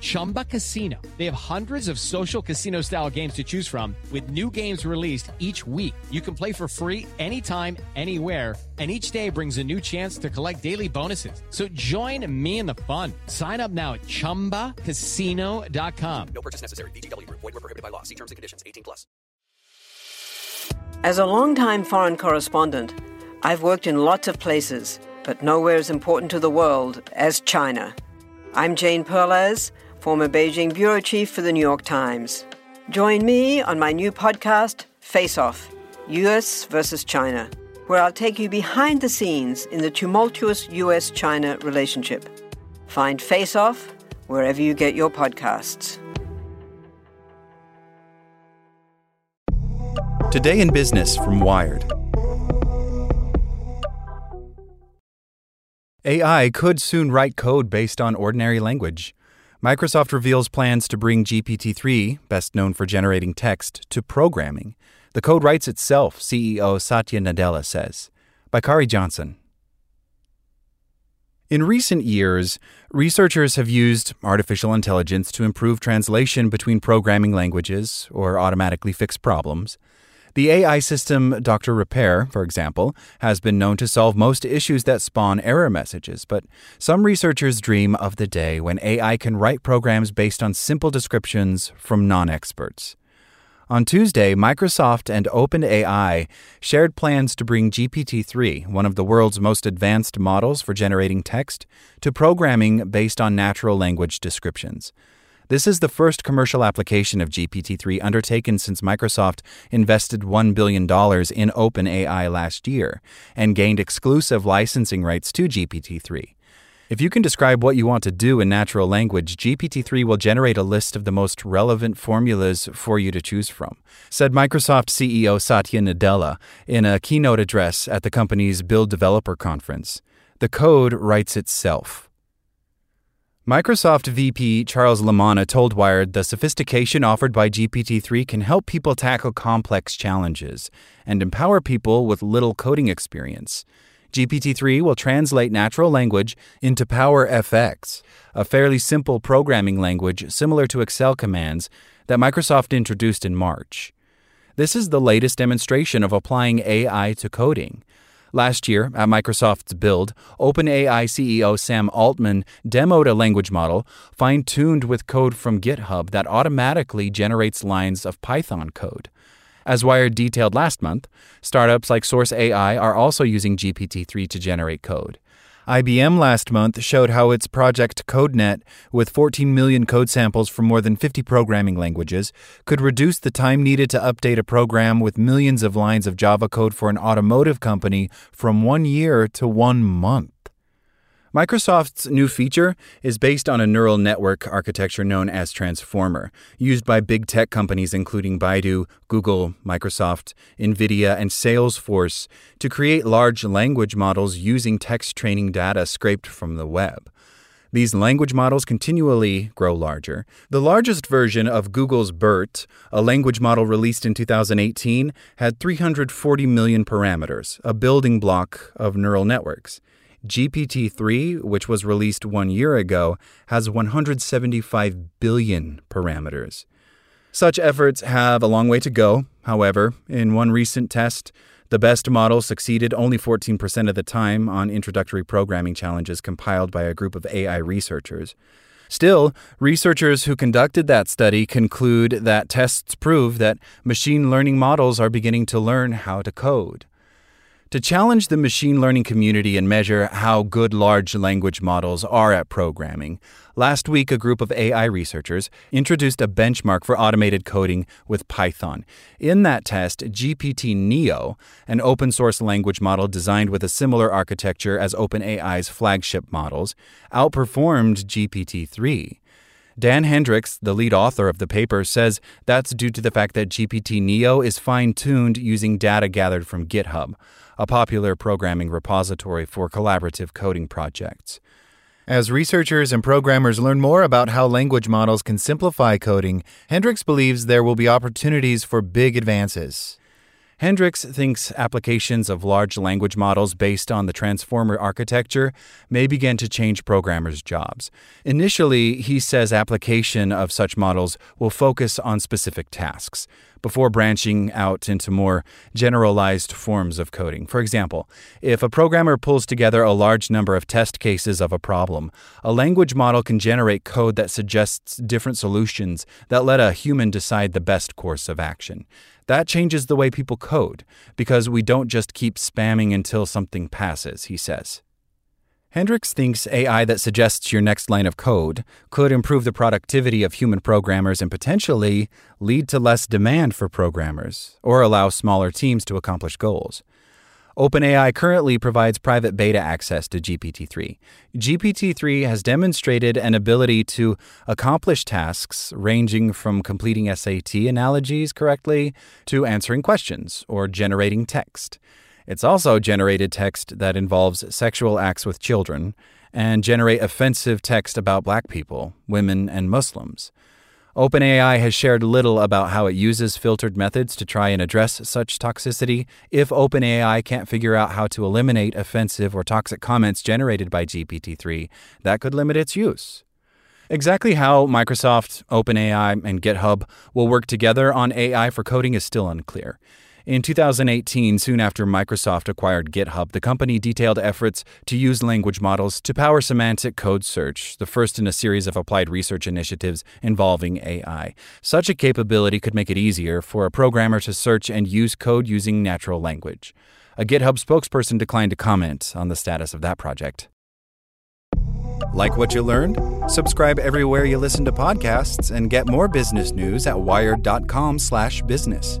Chumba Casino. They have hundreds of social casino style games to choose from, with new games released each week. You can play for free anytime, anywhere and each day brings a new chance to collect daily bonuses. So join me in the fun. Sign up now at ChumbaCasino.com. No purchase necessary. VGW. Void were prohibited by law. See terms and conditions. 18 plus. As a longtime foreign correspondent, I've worked in lots of places, but nowhere as important to the world as China. I'm Jane Perlez, former Beijing bureau chief for the New York Times. Join me on my new podcast, Face Off US versus China where I'll take you behind the scenes in the tumultuous US China relationship. Find Face Off wherever you get your podcasts. Today in Business from Wired. AI could soon write code based on ordinary language. Microsoft reveals plans to bring GPT 3, best known for generating text, to programming. The code writes itself, CEO Satya Nadella says. By Khari Johnson. In recent years, researchers have used artificial intelligence to improve translation between programming languages or automatically fix problems. The AI system Dr. Repair, for example, has been known to solve most issues that spawn error messages, but some researchers dream of the day when AI can write programs based on simple descriptions from non experts. On Tuesday, Microsoft and OpenAI shared plans to bring GPT 3, one of the world's most advanced models for generating text, to programming based on natural language descriptions. This is the first commercial application of GPT 3 undertaken since Microsoft invested $1 billion in OpenAI last year and gained exclusive licensing rights to GPT 3. If you can describe what you want to do in natural language, GPT 3 will generate a list of the most relevant formulas for you to choose from, said Microsoft CEO Satya Nadella in a keynote address at the company's Build Developer Conference. The code writes itself. Microsoft VP Charles Lamanna told Wired the sophistication offered by GPT 3 can help people tackle complex challenges and empower people with little coding experience. GPT 3 will translate natural language into PowerFX, a fairly simple programming language similar to Excel commands that Microsoft introduced in March. This is the latest demonstration of applying AI to coding. Last year, at Microsoft's Build, OpenAI CEO Sam Altman demoed a language model fine tuned with code from GitHub that automatically generates lines of Python code. As Wired detailed last month, startups like Source AI are also using GPT 3 to generate code. IBM last month showed how its project CodeNet, with 14 million code samples from more than 50 programming languages, could reduce the time needed to update a program with millions of lines of Java code for an automotive company from one year to one month. Microsoft's new feature is based on a neural network architecture known as Transformer, used by big tech companies including Baidu, Google, Microsoft, Nvidia, and Salesforce to create large language models using text training data scraped from the web. These language models continually grow larger. The largest version of Google's BERT, a language model released in 2018, had 340 million parameters, a building block of neural networks. GPT 3, which was released one year ago, has 175 billion parameters. Such efforts have a long way to go. However, in one recent test, the best model succeeded only 14% of the time on introductory programming challenges compiled by a group of AI researchers. Still, researchers who conducted that study conclude that tests prove that machine learning models are beginning to learn how to code. To challenge the machine learning community and measure how good large language models are at programming, last week a group of AI researchers introduced a benchmark for automated coding with Python. In that test, GPT Neo, an open source language model designed with a similar architecture as OpenAI's flagship models, outperformed GPT 3. Dan Hendrycks, the lead author of the paper, says that's due to the fact that GPT Neo is fine tuned using data gathered from GitHub, a popular programming repository for collaborative coding projects. As researchers and programmers learn more about how language models can simplify coding, Hendrycks believes there will be opportunities for big advances. Hendrycks thinks applications of large language models based on the transformer architecture may begin to change programmers' jobs. Initially, he says application of such models will focus on specific tasks before branching out into more generalized forms of coding. For example, if a programmer pulls together a large number of test cases of a problem, a language model can generate code that suggests different solutions that let a human decide the best course of action. That changes the way people code, because we don't just keep spamming until something passes, he says. Hendrycks thinks AI that suggests your next line of code could improve the productivity of human programmers and potentially lead to less demand for programmers or allow smaller teams to accomplish goals. OpenAI currently provides private beta access to GPT 3. GPT 3 has demonstrated an ability to accomplish tasks ranging from completing SAT analogies correctly to answering questions or generating text. It's also generated text that involves sexual acts with children and generate offensive text about black people, women, and Muslims. OpenAI has shared little about how it uses filtered methods to try and address such toxicity. If OpenAI can't figure out how to eliminate offensive or toxic comments generated by GPT 3, that could limit its use. Exactly how Microsoft, OpenAI, and GitHub will work together on AI for coding is still unclear. In 2018, soon after Microsoft acquired GitHub, the company detailed efforts to use language models to power semantic code search, the first in a series of applied research initiatives involving AI. Such a capability could make it easier for a programmer to search and use code using natural language. A GitHub spokesperson declined to comment on the status of that project. Like what you learned? Subscribe everywhere you listen to podcasts and get more business news at wired.com/business.